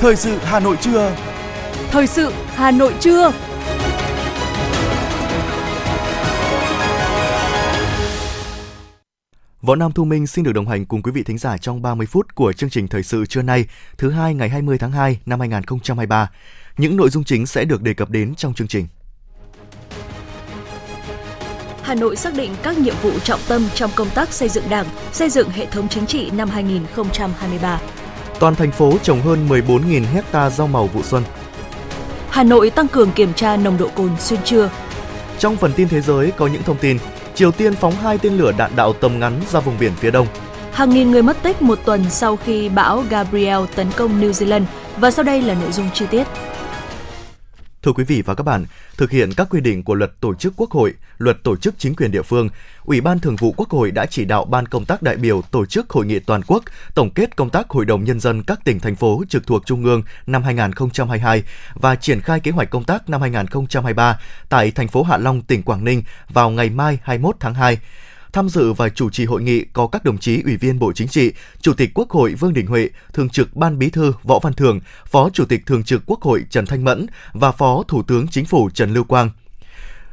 Thời sự Hà Nội trưa. Thời sự Hà Nội trưa. Võ Nam Thu Minh xin được đồng hành cùng quý vị thính giả trong 30 phút của chương trình thời sự trưa nay, thứ hai ngày 20 tháng 2 năm 2023. Những nội dung chính sẽ được đề cập đến trong chương trình. Hà Nội xác định các nhiệm vụ trọng tâm trong công tác xây dựng Đảng, xây dựng hệ thống chính trị năm 2023. Toàn thành phố trồng hơn 14.000 hecta rau màu vụ xuân. Hà Nội tăng cường kiểm tra nồng độ cồn xuyên trưa. Trong phần tin thế giới có những thông tin, Triều Tiên phóng hai tên lửa đạn đạo tầm ngắn ra vùng biển phía đông. Hàng nghìn người mất tích một tuần sau khi bão Gabriel tấn công New Zealand và sau đây là nội dung chi tiết. Thưa quý vị và các bạn, thực hiện các quy định của luật tổ chức Quốc hội, luật tổ chức chính quyền địa phương, Ủy ban Thường vụ Quốc hội đã chỉ đạo Ban công tác đại biểu tổ chức hội nghị toàn quốc tổng kết công tác Hội đồng Nhân dân các tỉnh, thành phố trực thuộc Trung ương năm 2022 và triển khai kế hoạch công tác năm 2023 tại thành phố Hạ Long, tỉnh Quảng Ninh vào ngày mai 21 tháng 2. Tham dự và chủ trì hội nghị có các đồng chí Ủy viên Bộ Chính trị, Chủ tịch Quốc hội Vương Đình Huệ, Thường trực Ban Bí thư Võ Văn Thường, Phó Chủ tịch Thường trực Quốc hội Trần Thanh Mẫn và Phó Thủ tướng Chính phủ Trần Lưu Quang.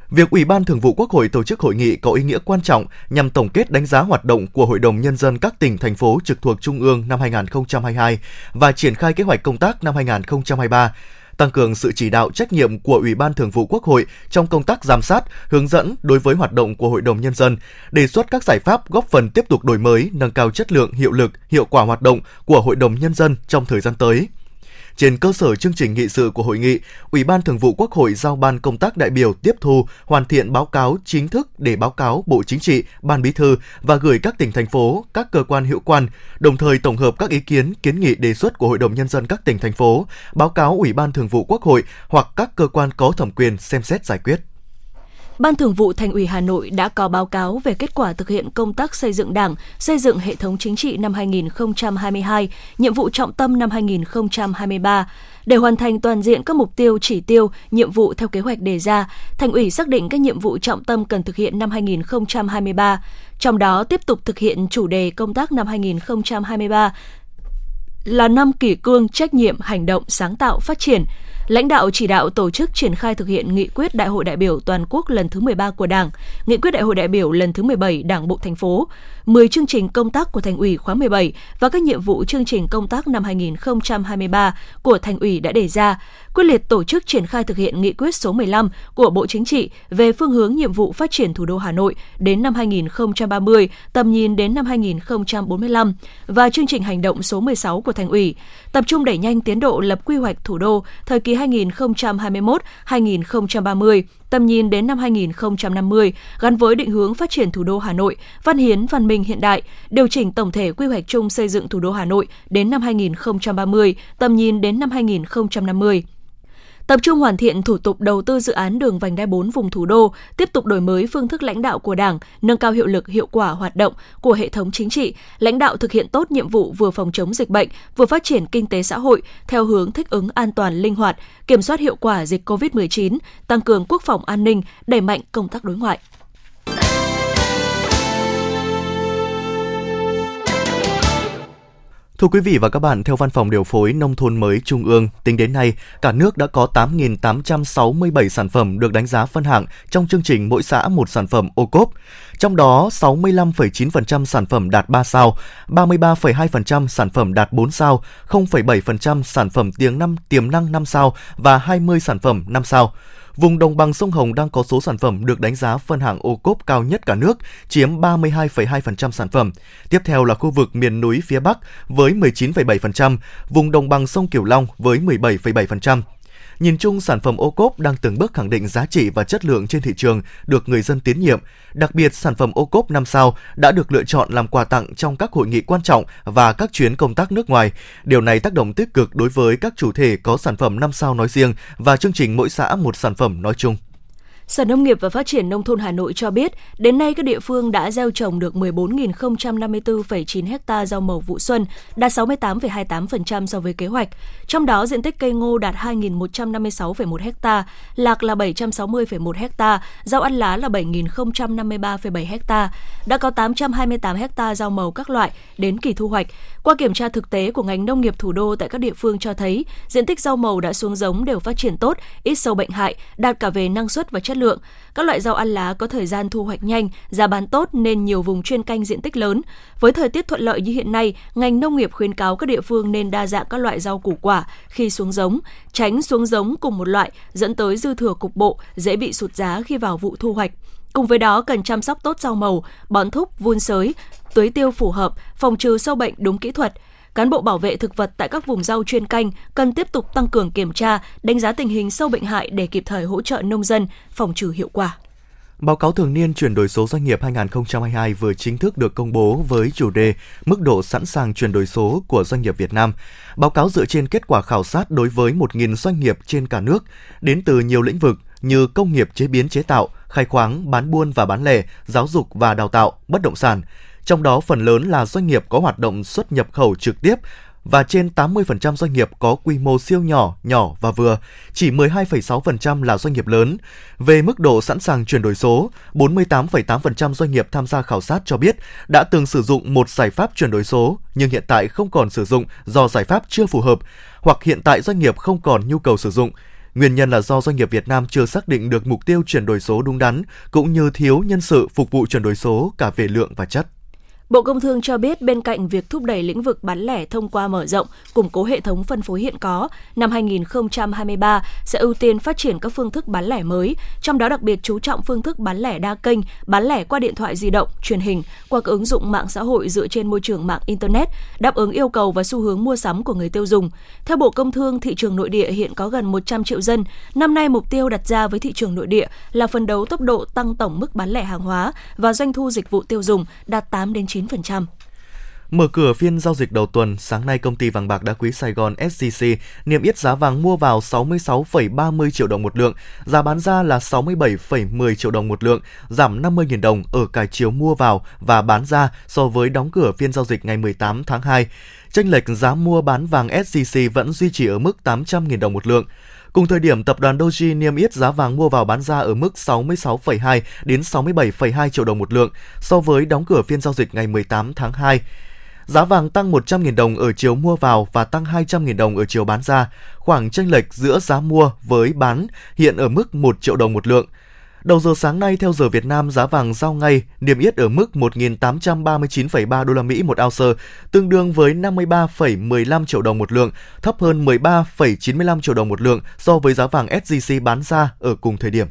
Việc Ủy ban Thường vụ Quốc hội tổ chức hội nghị có ý nghĩa quan trọng nhằm tổng kết đánh giá hoạt động của Hội đồng Nhân dân các tỉnh, thành phố trực thuộc Trung ương năm 2022 và triển khai kế hoạch công tác năm 2023 tăng cường sự chỉ đạo trách nhiệm của Ủy ban Thường vụ Quốc hội trong công tác giám sát, hướng dẫn đối với hoạt động của Hội đồng Nhân dân, đề xuất các giải pháp góp phần tiếp tục đổi mới, nâng cao chất lượng, hiệu lực, hiệu quả hoạt động của Hội đồng Nhân dân trong thời gian tới. Trên cơ sở chương trình nghị sự của hội nghị, Ủy ban Thường vụ Quốc hội giao ban công tác đại biểu tiếp thu, hoàn thiện báo cáo chính thức để báo cáo Bộ Chính trị, Ban Bí thư và gửi các tỉnh thành phố, các cơ quan hữu quan, đồng thời tổng hợp các ý kiến, kiến nghị đề xuất của Hội đồng nhân dân các tỉnh thành phố, báo cáo Ủy ban Thường vụ Quốc hội hoặc các cơ quan có thẩm quyền xem xét giải quyết. Ban Thường vụ Thành ủy Hà Nội đã có báo cáo về kết quả thực hiện công tác xây dựng Đảng, xây dựng hệ thống chính trị năm 2022, nhiệm vụ trọng tâm năm 2023. Để hoàn thành toàn diện các mục tiêu, chỉ tiêu, nhiệm vụ theo kế hoạch đề ra, Thành ủy xác định các nhiệm vụ trọng tâm cần thực hiện năm 2023. Trong đó tiếp tục thực hiện chủ đề công tác năm 2023 là năm kỷ cương, trách nhiệm, hành động, sáng tạo, phát triển – lãnh đạo chỉ đạo tổ chức triển khai thực hiện nghị quyết Đại hội đại biểu toàn quốc lần thứ 13 của Đảng, nghị quyết Đại hội đại biểu lần thứ 17 Đảng bộ thành phố, 10 chương trình công tác của Thành ủy khóa 17 và các nhiệm vụ chương trình công tác năm 2023 của Thành ủy đã đề ra, quyết liệt tổ chức triển khai thực hiện nghị quyết số 15 của Bộ Chính trị về phương hướng nhiệm vụ phát triển thủ đô Hà Nội đến năm 2030, tầm nhìn đến năm 2045 và chương trình hành động số 16 của Thành ủy, tập trung đẩy nhanh tiến độ lập quy hoạch thủ đô thời kỳ 2021-2030, tầm nhìn đến năm 2050 gắn với định hướng phát triển thủ đô Hà Nội, văn hiến văn minh hiện đại, điều chỉnh tổng thể quy hoạch chung xây dựng thủ đô Hà Nội đến năm 2030, tầm nhìn đến năm 2050 tập trung hoàn thiện thủ tục đầu tư dự án đường vành đai 4 vùng thủ đô, tiếp tục đổi mới phương thức lãnh đạo của Đảng, nâng cao hiệu lực hiệu quả hoạt động của hệ thống chính trị, lãnh đạo thực hiện tốt nhiệm vụ vừa phòng chống dịch bệnh, vừa phát triển kinh tế xã hội theo hướng thích ứng an toàn linh hoạt, kiểm soát hiệu quả dịch COVID-19, tăng cường quốc phòng an ninh, đẩy mạnh công tác đối ngoại. Thưa quý vị và các bạn, theo Văn phòng Điều phối Nông thôn mới Trung ương, tính đến nay, cả nước đã có 8.867 sản phẩm được đánh giá phân hạng trong chương trình mỗi xã một sản phẩm ô cốp. Trong đó, 65,9% sản phẩm đạt 3 sao, 33,2% sản phẩm đạt 4 sao, 0,7% sản phẩm tiềm năng tiềm năng 5 sao và 20 sản phẩm 5 sao. Vùng đồng bằng sông Hồng đang có số sản phẩm được đánh giá phân hạng ô cốp cao nhất cả nước, chiếm 32,2% sản phẩm. Tiếp theo là khu vực miền núi phía Bắc với 19,7%, vùng đồng bằng sông Cửu Long với 17,7%. Nhìn chung, sản phẩm ô cốp đang từng bước khẳng định giá trị và chất lượng trên thị trường được người dân tín nhiệm. Đặc biệt, sản phẩm ô cốp 5 sao đã được lựa chọn làm quà tặng trong các hội nghị quan trọng và các chuyến công tác nước ngoài. Điều này tác động tích cực đối với các chủ thể có sản phẩm 5 sao nói riêng và chương trình mỗi xã một sản phẩm nói chung. Sở Nông nghiệp và Phát triển Nông thôn Hà Nội cho biết, đến nay các địa phương đã gieo trồng được 14.054,9 ha rau màu vụ xuân, đạt 68,28% so với kế hoạch. Trong đó, diện tích cây ngô đạt 2.156,1 ha, lạc là 760,1 ha, rau ăn lá là 7.053,7 ha. Đã có 828 ha rau màu các loại đến kỳ thu hoạch. Qua kiểm tra thực tế của ngành nông nghiệp thủ đô tại các địa phương cho thấy, diện tích rau màu đã xuống giống đều phát triển tốt, ít sâu bệnh hại, đạt cả về năng suất và chất lượng. Các loại rau ăn lá có thời gian thu hoạch nhanh, giá bán tốt nên nhiều vùng chuyên canh diện tích lớn. Với thời tiết thuận lợi như hiện nay, ngành nông nghiệp khuyến cáo các địa phương nên đa dạng các loại rau củ quả khi xuống giống, tránh xuống giống cùng một loại dẫn tới dư thừa cục bộ, dễ bị sụt giá khi vào vụ thu hoạch. Cùng với đó cần chăm sóc tốt rau màu, bón thúc, vun sới, tưới tiêu phù hợp, phòng trừ sâu bệnh đúng kỹ thuật. Cán bộ bảo vệ thực vật tại các vùng rau chuyên canh cần tiếp tục tăng cường kiểm tra, đánh giá tình hình sâu bệnh hại để kịp thời hỗ trợ nông dân phòng trừ hiệu quả. Báo cáo thường niên chuyển đổi số doanh nghiệp 2022 vừa chính thức được công bố với chủ đề Mức độ sẵn sàng chuyển đổi số của doanh nghiệp Việt Nam. Báo cáo dựa trên kết quả khảo sát đối với 1.000 doanh nghiệp trên cả nước, đến từ nhiều lĩnh vực như công nghiệp chế biến chế tạo, khai khoáng, bán buôn và bán lẻ, giáo dục và đào tạo, bất động sản. Trong đó phần lớn là doanh nghiệp có hoạt động xuất nhập khẩu trực tiếp và trên 80% doanh nghiệp có quy mô siêu nhỏ, nhỏ và vừa, chỉ 12,6% là doanh nghiệp lớn. Về mức độ sẵn sàng chuyển đổi số, 48,8% doanh nghiệp tham gia khảo sát cho biết đã từng sử dụng một giải pháp chuyển đổi số nhưng hiện tại không còn sử dụng do giải pháp chưa phù hợp hoặc hiện tại doanh nghiệp không còn nhu cầu sử dụng. Nguyên nhân là do doanh nghiệp Việt Nam chưa xác định được mục tiêu chuyển đổi số đúng đắn cũng như thiếu nhân sự phục vụ chuyển đổi số cả về lượng và chất. Bộ Công Thương cho biết bên cạnh việc thúc đẩy lĩnh vực bán lẻ thông qua mở rộng, củng cố hệ thống phân phối hiện có, năm 2023 sẽ ưu tiên phát triển các phương thức bán lẻ mới, trong đó đặc biệt chú trọng phương thức bán lẻ đa kênh, bán lẻ qua điện thoại di động, truyền hình, qua các ứng dụng mạng xã hội dựa trên môi trường mạng internet, đáp ứng yêu cầu và xu hướng mua sắm của người tiêu dùng. Theo Bộ Công Thương, thị trường nội địa hiện có gần 100 triệu dân. Năm nay mục tiêu đặt ra với thị trường nội địa là phấn đấu tốc độ tăng tổng mức bán lẻ hàng hóa và doanh thu dịch vụ tiêu dùng đạt 8 đến 9 9%. Mở cửa phiên giao dịch đầu tuần, sáng nay công ty vàng bạc đá quý Sài Gòn SJC niêm yết giá vàng mua vào 66,30 triệu đồng một lượng, giá bán ra là 67,10 triệu đồng một lượng, giảm 50.000 đồng ở cả chiều mua vào và bán ra so với đóng cửa phiên giao dịch ngày 18 tháng 2. Chênh lệch giá mua bán vàng SJC vẫn duy trì ở mức 800.000 đồng một lượng. Cùng thời điểm, tập đoàn Doji niêm yết giá vàng mua vào bán ra ở mức 66,2 đến 67,2 triệu đồng một lượng so với đóng cửa phiên giao dịch ngày 18 tháng 2. Giá vàng tăng 100.000 đồng ở chiều mua vào và tăng 200.000 đồng ở chiều bán ra. Khoảng chênh lệch giữa giá mua với bán hiện ở mức 1 triệu đồng một lượng. Đầu giờ sáng nay theo giờ Việt Nam, giá vàng giao ngay niêm yết ở mức 1.839,3 đô la Mỹ một ounce, tương đương với 53,15 triệu đồng một lượng, thấp hơn 13,95 triệu đồng một lượng so với giá vàng SJC bán ra ở cùng thời điểm.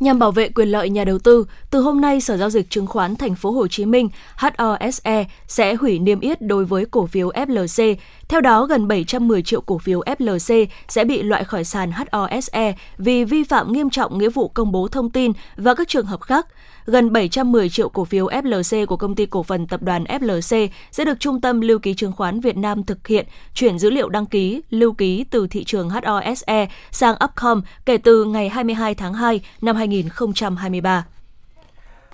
Nhằm bảo vệ quyền lợi nhà đầu tư, từ hôm nay Sở giao dịch chứng khoán Thành phố Hồ Chí Minh HOSE sẽ hủy niêm yết đối với cổ phiếu FLC. Theo đó, gần 710 triệu cổ phiếu FLC sẽ bị loại khỏi sàn HOSE vì vi phạm nghiêm trọng nghĩa vụ công bố thông tin và các trường hợp khác gần 710 triệu cổ phiếu FLC của công ty cổ phần tập đoàn FLC sẽ được Trung tâm Lưu ký chứng khoán Việt Nam thực hiện chuyển dữ liệu đăng ký, lưu ký từ thị trường HOSE sang Upcom kể từ ngày 22 tháng 2 năm 2023.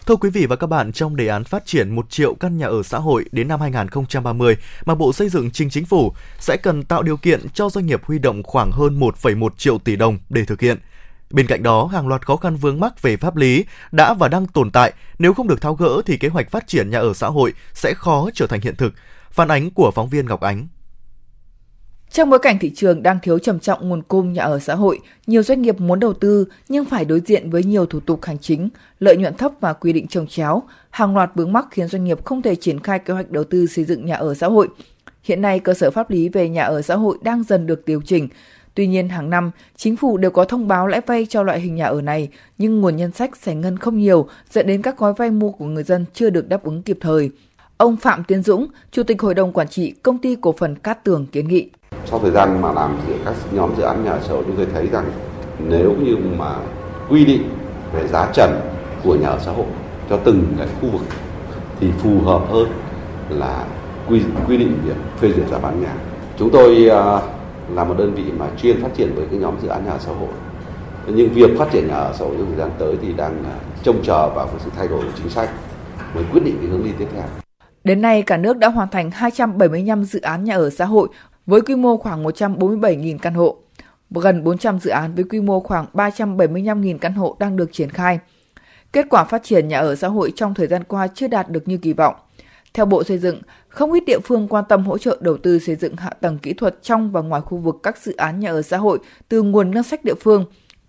Thưa quý vị và các bạn, trong đề án phát triển 1 triệu căn nhà ở xã hội đến năm 2030 mà Bộ Xây dựng trình chính phủ sẽ cần tạo điều kiện cho doanh nghiệp huy động khoảng hơn 1,1 triệu tỷ đồng để thực hiện – Bên cạnh đó, hàng loạt khó khăn vướng mắc về pháp lý đã và đang tồn tại, nếu không được tháo gỡ thì kế hoạch phát triển nhà ở xã hội sẽ khó trở thành hiện thực. Phản ánh của phóng viên Ngọc Ánh. Trong bối cảnh thị trường đang thiếu trầm trọng nguồn cung nhà ở xã hội, nhiều doanh nghiệp muốn đầu tư nhưng phải đối diện với nhiều thủ tục hành chính, lợi nhuận thấp và quy định trồng chéo. Hàng loạt vướng mắc khiến doanh nghiệp không thể triển khai kế hoạch đầu tư xây dựng nhà ở xã hội. Hiện nay, cơ sở pháp lý về nhà ở xã hội đang dần được điều chỉnh. Tuy nhiên, hàng năm, chính phủ đều có thông báo lãi vay cho loại hình nhà ở này, nhưng nguồn nhân sách giải ngân không nhiều, dẫn đến các gói vay mua của người dân chưa được đáp ứng kịp thời. Ông Phạm Tiến Dũng, Chủ tịch Hội đồng Quản trị Công ty Cổ phần Cát Tường kiến nghị. Sau thời gian mà làm các nhóm dự án nhà ở xã hội, chúng tôi thấy rằng nếu như mà quy định về giá trần của nhà ở xã hội cho từng cái khu vực thì phù hợp hơn là quy quy định việc phê duyệt giá bán nhà. Chúng tôi uh, là một đơn vị mà chuyên phát triển với cái nhóm dự án nhà ở xã hội Nhưng việc phát triển nhà ở xã hội trong thời gian tới thì đang à, trông chờ vào cái sự thay đổi của chính sách mới quyết định cái hướng đi tiếp theo. Đến nay, cả nước đã hoàn thành 275 dự án nhà ở xã hội với quy mô khoảng 147.000 căn hộ. Gần 400 dự án với quy mô khoảng 375.000 căn hộ đang được triển khai. Kết quả phát triển nhà ở xã hội trong thời gian qua chưa đạt được như kỳ vọng. Theo Bộ Xây dựng, không ít địa phương quan tâm hỗ trợ đầu tư xây dựng hạ tầng kỹ thuật trong và ngoài khu vực các dự án nhà ở xã hội từ nguồn ngân sách địa phương.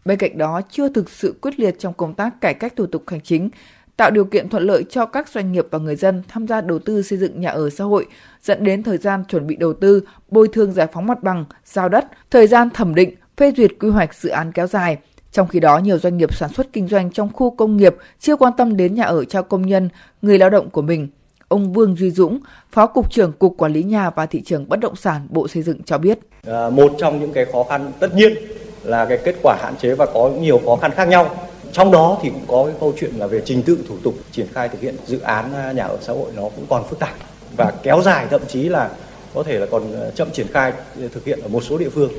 Bên cạnh đó, chưa thực sự quyết liệt trong công tác cải cách thủ tục hành chính, tạo điều kiện thuận lợi cho các doanh nghiệp và người dân tham gia đầu tư xây dựng nhà ở xã hội, dẫn đến thời gian chuẩn bị đầu tư, bồi thường giải phóng mặt bằng, giao đất, thời gian thẩm định, phê duyệt quy hoạch dự án kéo dài. Trong khi đó, nhiều doanh nghiệp sản xuất kinh doanh trong khu công nghiệp chưa quan tâm đến nhà ở cho công nhân, người lao động của mình. Ông Vương Duy Dũng, Phó Cục trưởng Cục Quản lý Nhà và Thị trường Bất động sản Bộ Xây dựng cho biết. À, một trong những cái khó khăn tất nhiên là cái kết quả hạn chế và có nhiều khó khăn khác nhau trong đó thì cũng có cái câu chuyện là về trình tự thủ tục triển khai thực hiện dự án à, nhà ở xã hội nó cũng còn phức tạp và kéo dài thậm chí là có thể là còn à, chậm triển khai à, thực hiện ở một số địa phương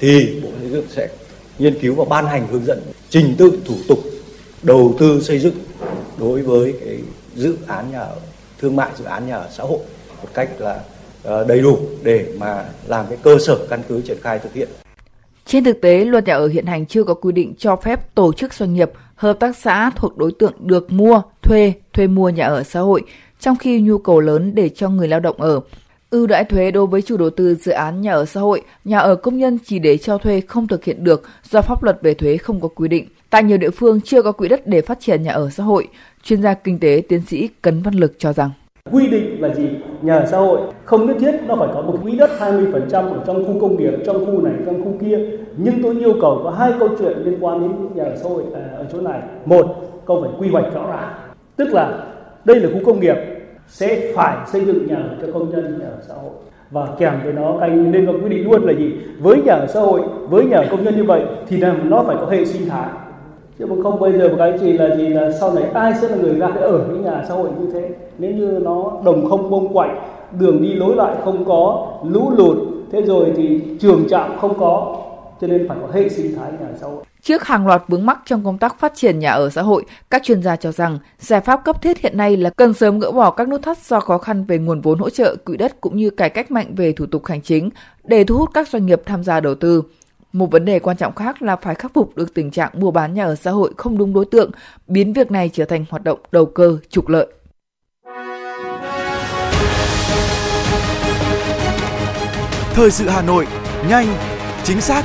thì bộ xây dựng sẽ nghiên cứu và ban hành hướng dẫn trình tự thủ tục đầu tư xây dựng đối với cái dự án nhà ở thương mại dự án nhà ở xã hội một cách là ờ, đầy đủ để mà làm cái cơ sở căn cứ triển khai thực hiện trên thực tế, luật nhà ở hiện hành chưa có quy định cho phép tổ chức doanh nghiệp, hợp tác xã thuộc đối tượng được mua, thuê, thuê mua nhà ở xã hội, trong khi nhu cầu lớn để cho người lao động ở. Ưu đãi thuế đối với chủ đầu tư dự án nhà ở xã hội, nhà ở công nhân chỉ để cho thuê không thực hiện được do pháp luật về thuế không có quy định. Tại nhiều địa phương chưa có quỹ đất để phát triển nhà ở xã hội, chuyên gia kinh tế tiến sĩ Cấn Văn Lực cho rằng. Quy định là gì? Nhà ở xã hội không nhất thiết nó phải có một quỹ đất 20% ở trong khu công nghiệp trong khu này trong khu kia. Nhưng tôi yêu cầu có hai câu chuyện liên quan đến nhà ở xã hội à, ở chỗ này. Một câu phải quy hoạch rõ ràng. Tức là đây là khu công nghiệp sẽ phải xây dựng nhà ở cho công nhân nhà ở xã hội. Và kèm với nó anh nên có quy định luôn là gì? Với nhà ở xã hội, với nhà ở công nhân như vậy thì là nó phải có hệ sinh thái. Chứ mà không bây giờ một cái chỉ là gì là sau này ai sẽ là người ra để ở những nhà xã hội như thế? Nếu như nó đồng không bông quạnh, đường đi lối lại không có, lũ lụt, thế rồi thì trường trạm không có cho nên phải có hệ sinh thái nhà xã hội Trước hàng loạt vướng mắc trong công tác phát triển nhà ở xã hội, các chuyên gia cho rằng giải pháp cấp thiết hiện nay là cần sớm gỡ bỏ các nút thắt do khó khăn về nguồn vốn hỗ trợ quỹ đất cũng như cải cách mạnh về thủ tục hành chính để thu hút các doanh nghiệp tham gia đầu tư. Một vấn đề quan trọng khác là phải khắc phục được tình trạng mua bán nhà ở xã hội không đúng đối tượng, biến việc này trở thành hoạt động đầu cơ, trục lợi. Thời sự Hà Nội, nhanh, chính xác,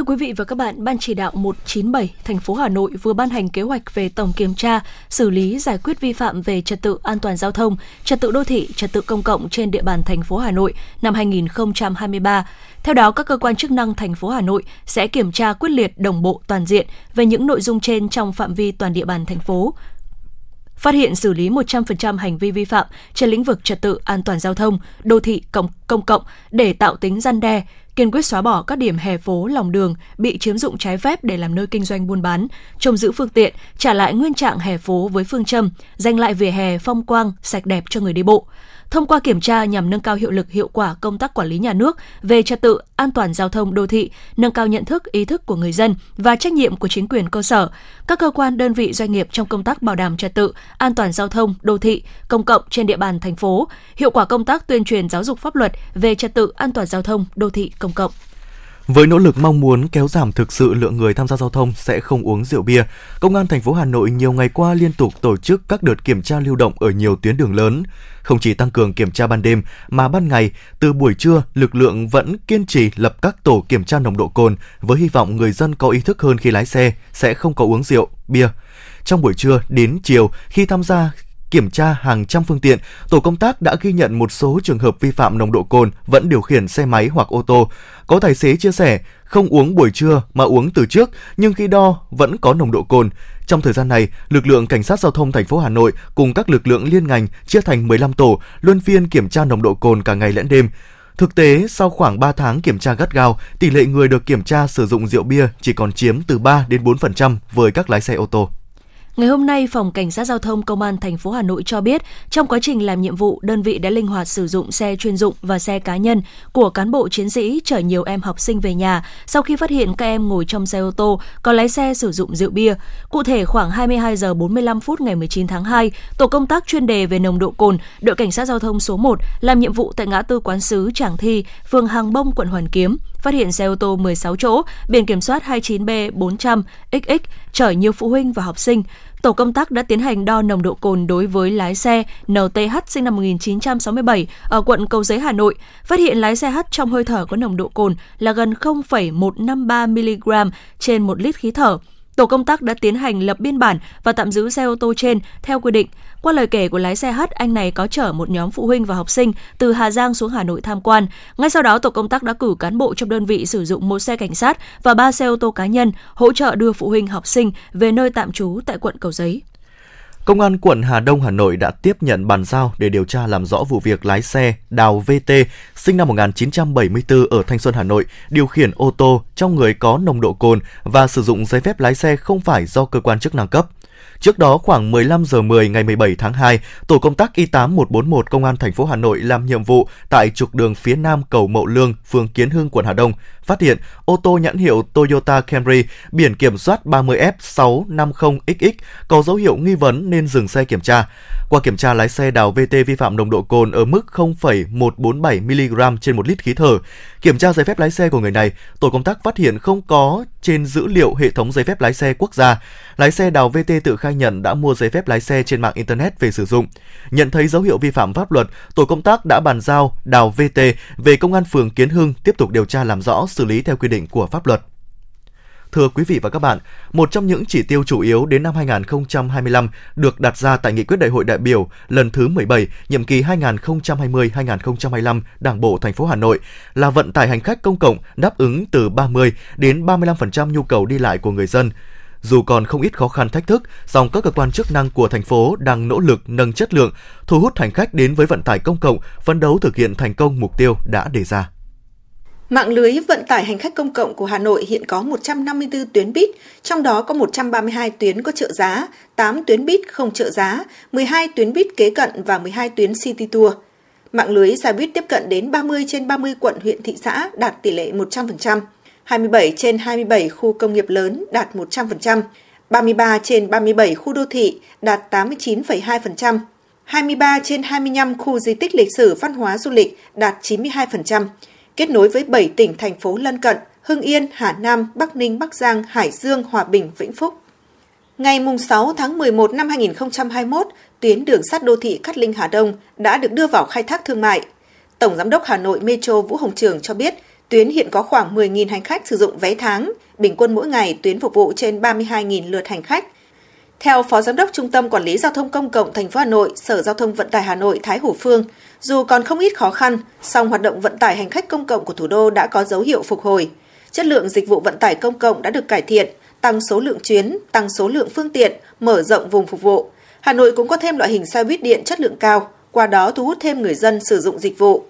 Thưa quý vị và các bạn, Ban chỉ đạo 197 thành phố Hà Nội vừa ban hành kế hoạch về tổng kiểm tra, xử lý giải quyết vi phạm về trật tự an toàn giao thông, trật tự đô thị, trật tự công cộng trên địa bàn thành phố Hà Nội năm 2023. Theo đó, các cơ quan chức năng thành phố Hà Nội sẽ kiểm tra quyết liệt đồng bộ toàn diện về những nội dung trên trong phạm vi toàn địa bàn thành phố, phát hiện xử lý 100% hành vi vi phạm trên lĩnh vực trật tự an toàn giao thông, đô thị công, công cộng để tạo tính răn đe, kiên quyết xóa bỏ các điểm hè phố lòng đường bị chiếm dụng trái phép để làm nơi kinh doanh buôn bán, trông giữ phương tiện, trả lại nguyên trạng hè phố với phương châm, dành lại vỉa hè phong quang, sạch đẹp cho người đi bộ thông qua kiểm tra nhằm nâng cao hiệu lực hiệu quả công tác quản lý nhà nước về trật tự an toàn giao thông đô thị, nâng cao nhận thức, ý thức của người dân và trách nhiệm của chính quyền cơ sở, các cơ quan đơn vị doanh nghiệp trong công tác bảo đảm trật tự an toàn giao thông đô thị công cộng trên địa bàn thành phố, hiệu quả công tác tuyên truyền giáo dục pháp luật về trật tự an toàn giao thông đô thị công cộng. Với nỗ lực mong muốn kéo giảm thực sự lượng người tham gia giao thông sẽ không uống rượu bia, Công an thành phố Hà Nội nhiều ngày qua liên tục tổ chức các đợt kiểm tra lưu động ở nhiều tuyến đường lớn. Không chỉ tăng cường kiểm tra ban đêm mà ban ngày, từ buổi trưa, lực lượng vẫn kiên trì lập các tổ kiểm tra nồng độ cồn với hy vọng người dân có ý thức hơn khi lái xe sẽ không có uống rượu, bia. Trong buổi trưa đến chiều khi tham gia kiểm tra hàng trăm phương tiện, tổ công tác đã ghi nhận một số trường hợp vi phạm nồng độ cồn vẫn điều khiển xe máy hoặc ô tô. Có tài xế chia sẻ, không uống buổi trưa mà uống từ trước, nhưng khi đo vẫn có nồng độ cồn. Trong thời gian này, lực lượng cảnh sát giao thông thành phố Hà Nội cùng các lực lượng liên ngành chia thành 15 tổ luân phiên kiểm tra nồng độ cồn cả ngày lẫn đêm. Thực tế, sau khoảng 3 tháng kiểm tra gắt gao, tỷ lệ người được kiểm tra sử dụng rượu bia chỉ còn chiếm từ 3 đến 4% với các lái xe ô tô. Ngày hôm nay, Phòng Cảnh sát Giao thông Công an thành phố Hà Nội cho biết, trong quá trình làm nhiệm vụ, đơn vị đã linh hoạt sử dụng xe chuyên dụng và xe cá nhân của cán bộ chiến sĩ chở nhiều em học sinh về nhà sau khi phát hiện các em ngồi trong xe ô tô có lái xe sử dụng rượu bia. Cụ thể, khoảng 22 giờ 45 phút ngày 19 tháng 2, tổ công tác chuyên đề về nồng độ cồn, đội cảnh sát giao thông số 1 làm nhiệm vụ tại ngã tư quán sứ Tràng Thi, phường Hàng Bông, quận Hoàn Kiếm, phát hiện xe ô tô 16 chỗ, biển kiểm soát 29B 400 XX chở nhiều phụ huynh và học sinh tổ công tác đã tiến hành đo nồng độ cồn đối với lái xe NTH sinh năm 1967 ở quận Cầu Giấy, Hà Nội, phát hiện lái xe H trong hơi thở có nồng độ cồn là gần 0,153 mg trên 1 lít khí thở. Tổ công tác đã tiến hành lập biên bản và tạm giữ xe ô tô trên theo quy định. Qua lời kể của lái xe H, anh này có chở một nhóm phụ huynh và học sinh từ Hà Giang xuống Hà Nội tham quan. Ngay sau đó, tổ công tác đã cử cán bộ trong đơn vị sử dụng một xe cảnh sát và ba xe ô tô cá nhân hỗ trợ đưa phụ huynh học sinh về nơi tạm trú tại quận Cầu Giấy. Công an quận Hà Đông, Hà Nội đã tiếp nhận bàn giao để điều tra làm rõ vụ việc lái xe Đào VT, sinh năm 1974 ở Thanh Xuân, Hà Nội, điều khiển ô tô trong người có nồng độ cồn và sử dụng giấy phép lái xe không phải do cơ quan chức năng cấp. Trước đó khoảng 15 giờ 10 ngày 17 tháng 2, tổ công tác Y8 141 Công an thành phố Hà Nội làm nhiệm vụ tại trục đường phía nam cầu Mậu Lương, phường Kiến Hưng, quận Hà Đông, phát hiện ô tô nhãn hiệu Toyota Camry biển kiểm soát 30F650XX có dấu hiệu nghi vấn nên dừng xe kiểm tra. Qua kiểm tra lái xe đào VT vi phạm nồng độ cồn ở mức 0,147 mg trên 1 lít khí thở. Kiểm tra giấy phép lái xe của người này, tổ công tác phát hiện không có trên dữ liệu hệ thống giấy phép lái xe quốc gia. Lái xe đào VT tự khai nhận đã mua giấy phép lái xe trên mạng internet về sử dụng. Nhận thấy dấu hiệu vi phạm pháp luật, tổ công tác đã bàn giao đào VT về công an phường Kiến Hưng tiếp tục điều tra làm rõ xử lý theo quy định của pháp luật. Thưa quý vị và các bạn, một trong những chỉ tiêu chủ yếu đến năm 2025 được đặt ra tại Nghị quyết Đại hội đại biểu lần thứ 17, nhiệm kỳ 2020-2025 Đảng bộ thành phố Hà Nội là vận tải hành khách công cộng đáp ứng từ 30 đến 35% nhu cầu đi lại của người dân. Dù còn không ít khó khăn thách thức, song các cơ quan chức năng của thành phố đang nỗ lực nâng chất lượng, thu hút hành khách đến với vận tải công cộng, phấn đấu thực hiện thành công mục tiêu đã đề ra. Mạng lưới vận tải hành khách công cộng của Hà Nội hiện có 154 tuyến buýt, trong đó có 132 tuyến có trợ giá, 8 tuyến buýt không trợ giá, 12 tuyến buýt kế cận và 12 tuyến City Tour. Mạng lưới xe buýt tiếp cận đến 30 trên 30 quận huyện thị xã đạt tỷ lệ 100%, 27 trên 27 khu công nghiệp lớn đạt 100%, 33 trên 37 khu đô thị đạt 89,2%, 23 trên 25 khu di tích lịch sử văn hóa du lịch đạt 92%, kết nối với 7 tỉnh thành phố lân cận Hưng Yên, Hà Nam, Bắc Ninh, Bắc Giang, Hải Dương, Hòa Bình, Vĩnh Phúc. Ngày 6 tháng 11 năm 2021, tuyến đường sắt đô thị Cát Linh Hà Đông đã được đưa vào khai thác thương mại. Tổng Giám đốc Hà Nội Metro Vũ Hồng Trường cho biết, tuyến hiện có khoảng 10.000 hành khách sử dụng vé tháng, bình quân mỗi ngày tuyến phục vụ trên 32.000 lượt hành khách. Theo Phó Giám đốc Trung tâm Quản lý Giao thông Công cộng thành phố Hà Nội, Sở Giao thông Vận tải Hà Nội Thái Hủ Phương, dù còn không ít khó khăn, song hoạt động vận tải hành khách công cộng của thủ đô đã có dấu hiệu phục hồi. Chất lượng dịch vụ vận tải công cộng đã được cải thiện, tăng số lượng chuyến, tăng số lượng phương tiện, mở rộng vùng phục vụ. Hà Nội cũng có thêm loại hình xe buýt điện chất lượng cao, qua đó thu hút thêm người dân sử dụng dịch vụ.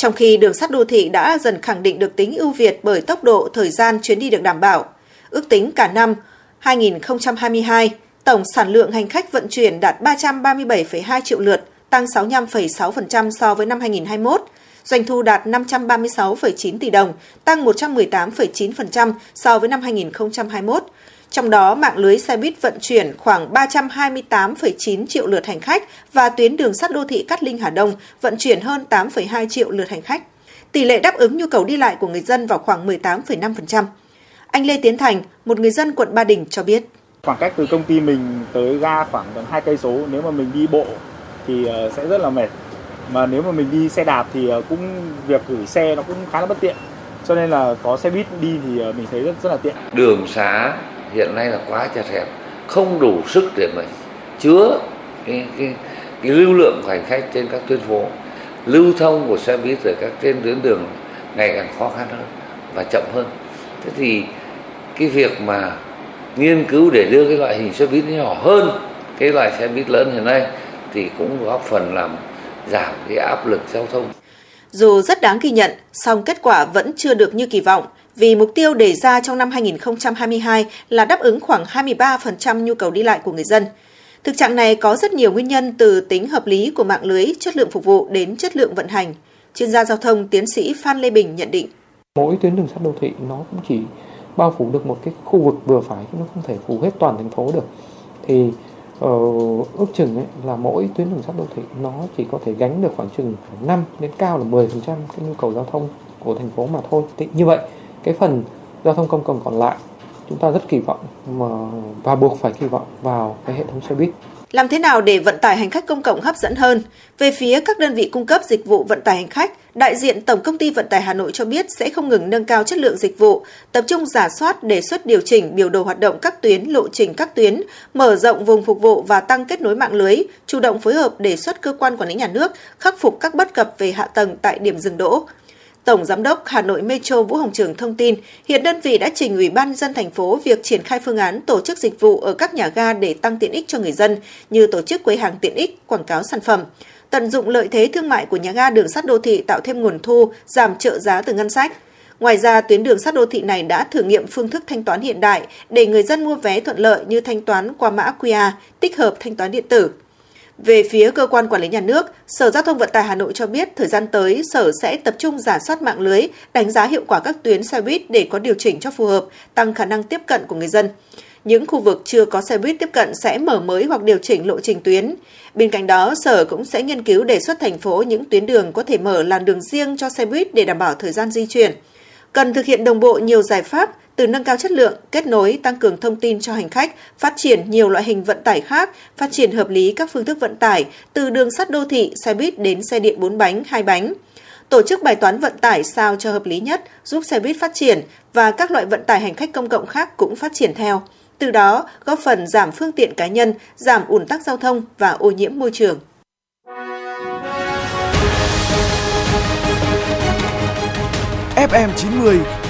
Trong khi đường sắt đô thị đã dần khẳng định được tính ưu việt bởi tốc độ thời gian chuyến đi được đảm bảo. Ước tính cả năm 2022, tổng sản lượng hành khách vận chuyển đạt 337,2 triệu lượt, tăng 65,6% so với năm 2021. Doanh thu đạt 536,9 tỷ đồng, tăng 118,9% so với năm 2021. Trong đó, mạng lưới xe buýt vận chuyển khoảng 328,9 triệu lượt hành khách và tuyến đường sắt đô thị Cát Linh Hà Đông vận chuyển hơn 8,2 triệu lượt hành khách. Tỷ lệ đáp ứng nhu cầu đi lại của người dân vào khoảng 18,5%. Anh Lê Tiến Thành, một người dân quận Ba Đình cho biết. Khoảng cách từ công ty mình tới ga khoảng gần 2 cây số, nếu mà mình đi bộ thì ờ, sẽ rất là mệt. Mà nếu mà mình đi xe đạp thì ờ, cũng việc gửi xe nó cũng khá là bất tiện. Cho nên là có xe buýt đi thì ờ, mình thấy rất rất là tiện. Đường xá hiện nay là quá chật hẹp, không đủ sức để mà chứa cái, cái cái lưu lượng của hành khách trên các tuyến phố. Lưu thông của xe buýt ở các trên tuyến đường ngày càng khó khăn hơn và chậm hơn. Thế thì cái việc mà nghiên cứu để đưa cái loại hình xe buýt nhỏ hơn cái loại xe buýt lớn hiện nay thì cũng góp phần làm giảm cái áp lực giao thông. Dù rất đáng ghi nhận, song kết quả vẫn chưa được như kỳ vọng vì mục tiêu đề ra trong năm 2022 là đáp ứng khoảng 23% nhu cầu đi lại của người dân. Thực trạng này có rất nhiều nguyên nhân từ tính hợp lý của mạng lưới, chất lượng phục vụ đến chất lượng vận hành. Chuyên gia giao thông tiến sĩ Phan Lê Bình nhận định. Mỗi tuyến đường sắt đô thị nó cũng chỉ bao phủ được một cái khu vực vừa phải, nó không thể phủ hết toàn thành phố được. Thì uh, ước chừng ấy, là mỗi tuyến đường sắt đô thị nó chỉ có thể gánh được khoảng chừng 5 đến cao là 10% cái nhu cầu giao thông của thành phố mà thôi. Thì như vậy, cái phần giao thông công cộng còn lại chúng ta rất kỳ vọng mà và buộc phải kỳ vọng vào cái hệ thống xe buýt. Làm thế nào để vận tải hành khách công cộng hấp dẫn hơn? Về phía các đơn vị cung cấp dịch vụ vận tải hành khách, đại diện Tổng công ty Vận tải Hà Nội cho biết sẽ không ngừng nâng cao chất lượng dịch vụ, tập trung giả soát đề xuất điều chỉnh biểu đồ hoạt động các tuyến, lộ trình các tuyến, mở rộng vùng phục vụ và tăng kết nối mạng lưới, chủ động phối hợp đề xuất cơ quan quản lý nhà nước khắc phục các bất cập về hạ tầng tại điểm dừng đỗ. Tổng Giám đốc Hà Nội Metro Vũ Hồng Trường thông tin, hiện đơn vị đã trình Ủy ban dân thành phố việc triển khai phương án tổ chức dịch vụ ở các nhà ga để tăng tiện ích cho người dân, như tổ chức quầy hàng tiện ích, quảng cáo sản phẩm, tận dụng lợi thế thương mại của nhà ga đường sắt đô thị tạo thêm nguồn thu, giảm trợ giá từ ngân sách. Ngoài ra, tuyến đường sắt đô thị này đã thử nghiệm phương thức thanh toán hiện đại để người dân mua vé thuận lợi như thanh toán qua mã QR, tích hợp thanh toán điện tử. Về phía cơ quan quản lý nhà nước, Sở Giao thông Vận tải Hà Nội cho biết thời gian tới Sở sẽ tập trung giả soát mạng lưới, đánh giá hiệu quả các tuyến xe buýt để có điều chỉnh cho phù hợp, tăng khả năng tiếp cận của người dân. Những khu vực chưa có xe buýt tiếp cận sẽ mở mới hoặc điều chỉnh lộ trình tuyến. Bên cạnh đó, Sở cũng sẽ nghiên cứu đề xuất thành phố những tuyến đường có thể mở làn đường riêng cho xe buýt để đảm bảo thời gian di chuyển. Cần thực hiện đồng bộ nhiều giải pháp từ nâng cao chất lượng, kết nối, tăng cường thông tin cho hành khách, phát triển nhiều loại hình vận tải khác, phát triển hợp lý các phương thức vận tải từ đường sắt đô thị, xe buýt đến xe điện 4 bánh, 2 bánh. Tổ chức bài toán vận tải sao cho hợp lý nhất, giúp xe buýt phát triển và các loại vận tải hành khách công cộng khác cũng phát triển theo. Từ đó, góp phần giảm phương tiện cá nhân, giảm ùn tắc giao thông và ô nhiễm môi trường. FM90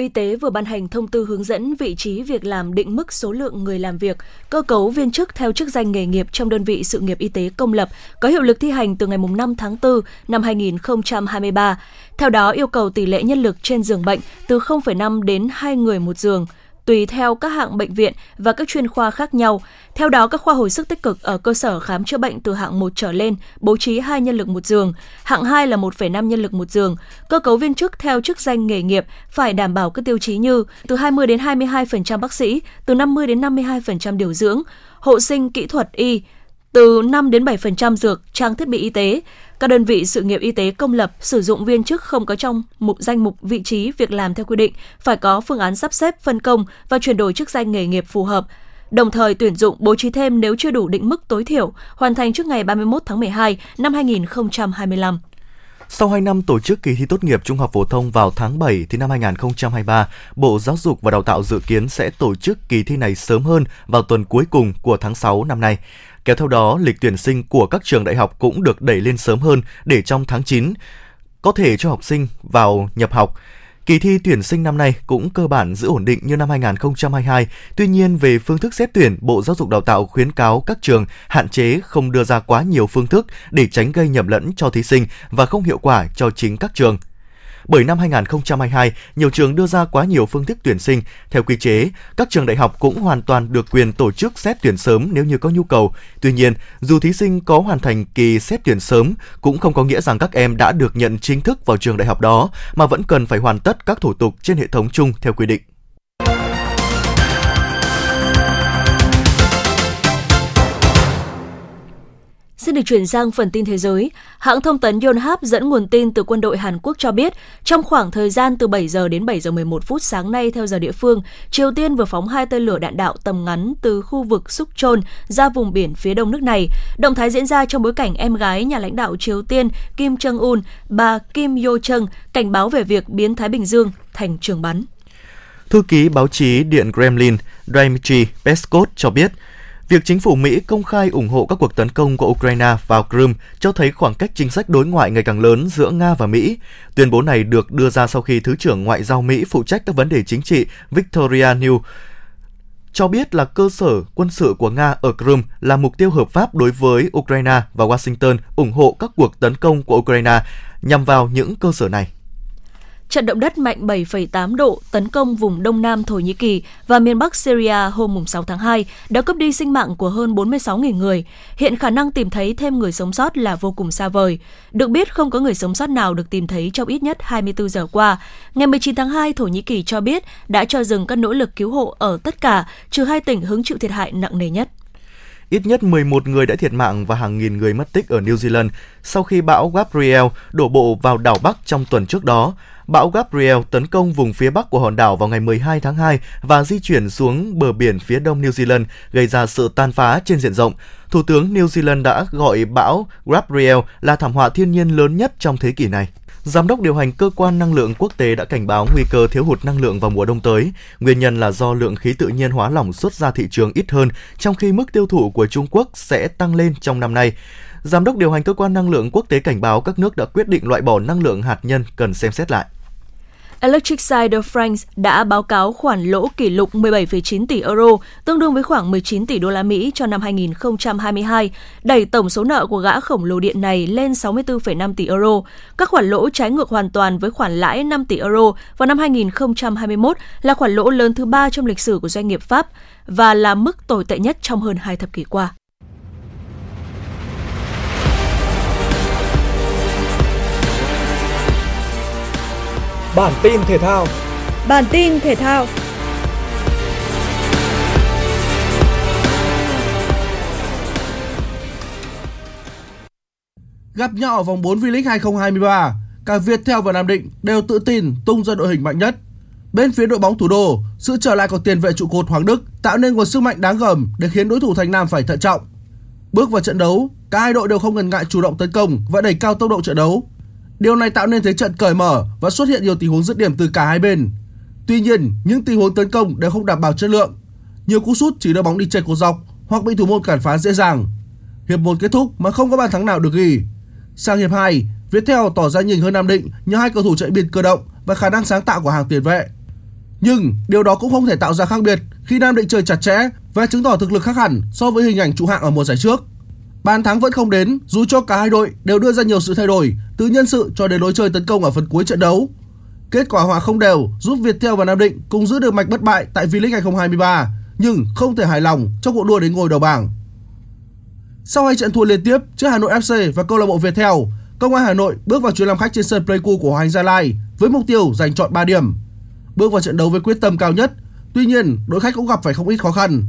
Y tế vừa ban hành thông tư hướng dẫn vị trí việc làm định mức số lượng người làm việc, cơ cấu viên chức theo chức danh nghề nghiệp trong đơn vị sự nghiệp y tế công lập có hiệu lực thi hành từ ngày 5 tháng 4 năm 2023. Theo đó, yêu cầu tỷ lệ nhân lực trên giường bệnh từ 0,5 đến 2 người một giường – tùy theo các hạng bệnh viện và các chuyên khoa khác nhau. Theo đó, các khoa hồi sức tích cực ở cơ sở khám chữa bệnh từ hạng 1 trở lên bố trí 2 nhân lực một giường, hạng 2 là 1,5 nhân lực một giường. Cơ cấu viên chức theo chức danh nghề nghiệp phải đảm bảo các tiêu chí như từ 20 đến 22% bác sĩ, từ 50 đến 52% điều dưỡng, hộ sinh kỹ thuật y, từ 5 đến 7% dược, trang thiết bị y tế. Các đơn vị sự nghiệp y tế công lập sử dụng viên chức không có trong mục danh mục vị trí việc làm theo quy định, phải có phương án sắp xếp phân công và chuyển đổi chức danh nghề nghiệp phù hợp. Đồng thời tuyển dụng bố trí thêm nếu chưa đủ định mức tối thiểu, hoàn thành trước ngày 31 tháng 12 năm 2025. Sau 2 năm tổ chức kỳ thi tốt nghiệp trung học phổ thông vào tháng 7 thì năm 2023, Bộ Giáo dục và Đào tạo dự kiến sẽ tổ chức kỳ thi này sớm hơn vào tuần cuối cùng của tháng 6 năm nay. Kéo theo đó, lịch tuyển sinh của các trường đại học cũng được đẩy lên sớm hơn để trong tháng 9 có thể cho học sinh vào nhập học. Kỳ thi tuyển sinh năm nay cũng cơ bản giữ ổn định như năm 2022. Tuy nhiên, về phương thức xét tuyển, Bộ Giáo dục Đào tạo khuyến cáo các trường hạn chế không đưa ra quá nhiều phương thức để tránh gây nhầm lẫn cho thí sinh và không hiệu quả cho chính các trường bởi năm 2022, nhiều trường đưa ra quá nhiều phương thức tuyển sinh. Theo quy chế, các trường đại học cũng hoàn toàn được quyền tổ chức xét tuyển sớm nếu như có nhu cầu. Tuy nhiên, dù thí sinh có hoàn thành kỳ xét tuyển sớm, cũng không có nghĩa rằng các em đã được nhận chính thức vào trường đại học đó, mà vẫn cần phải hoàn tất các thủ tục trên hệ thống chung theo quy định. Xin được chuyển sang phần tin thế giới. Hãng thông tấn Yonhap dẫn nguồn tin từ quân đội Hàn Quốc cho biết, trong khoảng thời gian từ 7 giờ đến 7 giờ 11 phút sáng nay theo giờ địa phương, Triều Tiên vừa phóng hai tên lửa đạn đạo tầm ngắn từ khu vực Sukchon ra vùng biển phía đông nước này. Động thái diễn ra trong bối cảnh em gái nhà lãnh đạo Triều Tiên Kim Jong-un, bà Kim Yo-chung, cảnh báo về việc biến Thái Bình Dương thành trường bắn. Thư ký báo chí Điện Kremlin Dmitry Peskov cho biết, Việc chính phủ Mỹ công khai ủng hộ các cuộc tấn công của Ukraine vào Crimea cho thấy khoảng cách chính sách đối ngoại ngày càng lớn giữa Nga và Mỹ. Tuyên bố này được đưa ra sau khi Thứ trưởng Ngoại giao Mỹ phụ trách các vấn đề chính trị Victoria New cho biết là cơ sở quân sự của Nga ở Crimea là mục tiêu hợp pháp đối với Ukraine và Washington ủng hộ các cuộc tấn công của Ukraine nhằm vào những cơ sở này. Trận động đất mạnh 7,8 độ tấn công vùng Đông Nam Thổ Nhĩ Kỳ và miền Bắc Syria hôm 6 tháng 2 đã cướp đi sinh mạng của hơn 46.000 người. Hiện khả năng tìm thấy thêm người sống sót là vô cùng xa vời. Được biết không có người sống sót nào được tìm thấy trong ít nhất 24 giờ qua. Ngày 19 tháng 2, Thổ Nhĩ Kỳ cho biết đã cho dừng các nỗ lực cứu hộ ở tất cả, trừ hai tỉnh hứng chịu thiệt hại nặng nề nhất. Ít nhất 11 người đã thiệt mạng và hàng nghìn người mất tích ở New Zealand sau khi bão Gabriel đổ bộ vào đảo Bắc trong tuần trước đó. Bão Gabriel tấn công vùng phía bắc của hòn đảo vào ngày 12 tháng 2 và di chuyển xuống bờ biển phía đông New Zealand, gây ra sự tan phá trên diện rộng. Thủ tướng New Zealand đã gọi bão Gabriel là thảm họa thiên nhiên lớn nhất trong thế kỷ này. Giám đốc điều hành cơ quan năng lượng quốc tế đã cảnh báo nguy cơ thiếu hụt năng lượng vào mùa đông tới. Nguyên nhân là do lượng khí tự nhiên hóa lỏng xuất ra thị trường ít hơn, trong khi mức tiêu thụ của Trung Quốc sẽ tăng lên trong năm nay. Giám đốc điều hành cơ quan năng lượng quốc tế cảnh báo các nước đã quyết định loại bỏ năng lượng hạt nhân cần xem xét lại. Electric Side de France đã báo cáo khoản lỗ kỷ lục 17,9 tỷ euro, tương đương với khoảng 19 tỷ đô la Mỹ cho năm 2022, đẩy tổng số nợ của gã khổng lồ điện này lên 64,5 tỷ euro. Các khoản lỗ trái ngược hoàn toàn với khoản lãi 5 tỷ euro vào năm 2021 là khoản lỗ lớn thứ ba trong lịch sử của doanh nghiệp Pháp và là mức tồi tệ nhất trong hơn hai thập kỷ qua. Bản tin thể thao. Bản tin thể thao. Gặp nhau ở vòng 4 V-League 2023, cả Viettel và Nam Định đều tự tin tung ra đội hình mạnh nhất. Bên phía đội bóng thủ đô, sự trở lại của tiền vệ trụ cột Hoàng Đức tạo nên nguồn sức mạnh đáng gờm để khiến đối thủ Thành Nam phải thận trọng. Bước vào trận đấu, cả hai đội đều không ngần ngại chủ động tấn công và đẩy cao tốc độ trận đấu, Điều này tạo nên thế trận cởi mở và xuất hiện nhiều tình huống dứt điểm từ cả hai bên. Tuy nhiên, những tình huống tấn công đều không đảm bảo chất lượng. Nhiều cú sút chỉ đưa bóng đi chệch cột dọc hoặc bị thủ môn cản phá dễ dàng. Hiệp 1 kết thúc mà không có bàn thắng nào được ghi. Sang hiệp 2, Viettel tỏ ra nhỉnh hơn Nam Định nhờ hai cầu thủ chạy biên cơ động và khả năng sáng tạo của hàng tiền vệ. Nhưng điều đó cũng không thể tạo ra khác biệt khi Nam Định chơi chặt chẽ và chứng tỏ thực lực khác hẳn so với hình ảnh trụ hạng ở mùa giải trước. Bàn thắng vẫn không đến dù cho cả hai đội đều đưa ra nhiều sự thay đổi từ nhân sự cho đến lối chơi tấn công ở phần cuối trận đấu. Kết quả hòa không đều giúp Viettel và Nam Định cùng giữ được mạch bất bại tại V-League 2023 nhưng không thể hài lòng trong cuộc đua đến ngôi đầu bảng. Sau hai trận thua liên tiếp trước Hà Nội FC và câu lạc bộ Viettel, Công an Hà Nội bước vào chuyến làm khách trên sân Pleiku của Hoàng Anh Gia Lai với mục tiêu giành chọn 3 điểm. Bước vào trận đấu với quyết tâm cao nhất, tuy nhiên đội khách cũng gặp phải không ít khó khăn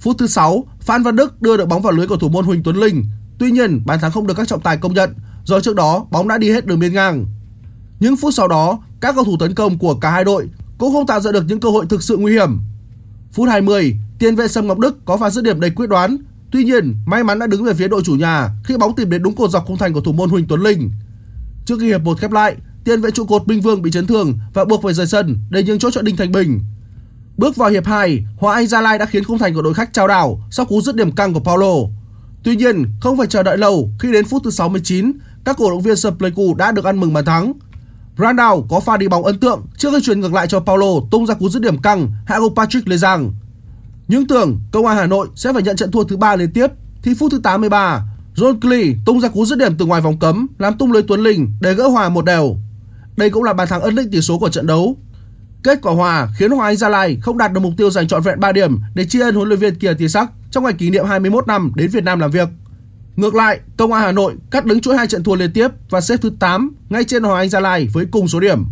Phút thứ 6, Phan Văn Đức đưa được bóng vào lưới của thủ môn Huỳnh Tuấn Linh. Tuy nhiên, bàn thắng không được các trọng tài công nhận do trước đó bóng đã đi hết đường biên ngang. Những phút sau đó, các cầu thủ tấn công của cả hai đội cũng không tạo ra được những cơ hội thực sự nguy hiểm. Phút 20, tiền vệ Sâm Ngọc Đức có pha dứt điểm đầy quyết đoán. Tuy nhiên, may mắn đã đứng về phía đội chủ nhà khi bóng tìm đến đúng cột dọc khung thành của thủ môn Huỳnh Tuấn Linh. Trước khi hiệp một khép lại, tiền vệ trụ cột Minh Vương bị chấn thương và buộc phải rời sân để nhường chỗ cho Đinh Thành Bình. Bước vào hiệp 2, Hòa Anh Gia Lai đã khiến khung thành của đội khách trao đảo sau cú dứt điểm căng của Paulo. Tuy nhiên, không phải chờ đợi lâu khi đến phút thứ 69, các cổ động viên sập Pleiku đã được ăn mừng bàn thắng. Brandao có pha đi bóng ấn tượng trước khi chuyền ngược lại cho Paulo tung ra cú dứt điểm căng hạ gục Patrick Lê Giang. Những tưởng công an Hà Nội sẽ phải nhận trận thua thứ ba liên tiếp thì phút thứ 83, John Klee tung ra cú dứt điểm từ ngoài vòng cấm làm tung lưới Tuấn Linh để gỡ hòa một đều. Đây cũng là bàn thắng ấn định tỷ số của trận đấu Kết quả hòa khiến Hoàng Anh Gia Lai không đạt được mục tiêu giành trọn vẹn 3 điểm để tri ân huấn luyện viên Kier Tiến Sắc trong ngày kỷ niệm 21 năm đến Việt Nam làm việc. Ngược lại, Công an Hà Nội cắt đứng chuỗi hai trận thua liên tiếp và xếp thứ 8 ngay trên Hoàng Anh Gia Lai với cùng số điểm.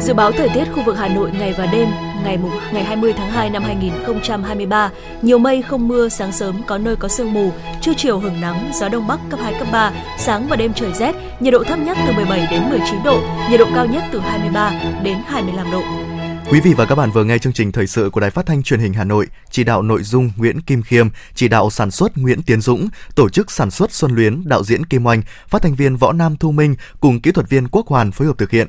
Dự báo thời tiết khu vực Hà Nội ngày và đêm ngày mùng, ngày 20 tháng 2 năm 2023, nhiều mây không mưa, sáng sớm có nơi có sương mù, trưa chiều hưởng nắng, gió đông bắc cấp 2 cấp 3, sáng và đêm trời rét, nhiệt độ thấp nhất từ 17 đến 19 độ, nhiệt độ cao nhất từ 23 đến 25 độ. Quý vị và các bạn vừa nghe chương trình thời sự của Đài Phát thanh Truyền hình Hà Nội, chỉ đạo nội dung Nguyễn Kim Khiêm, chỉ đạo sản xuất Nguyễn Tiến Dũng, tổ chức sản xuất Xuân Luyến, đạo diễn Kim Oanh, phát thanh viên Võ Nam Thu Minh cùng kỹ thuật viên Quốc Hoàn phối hợp thực hiện.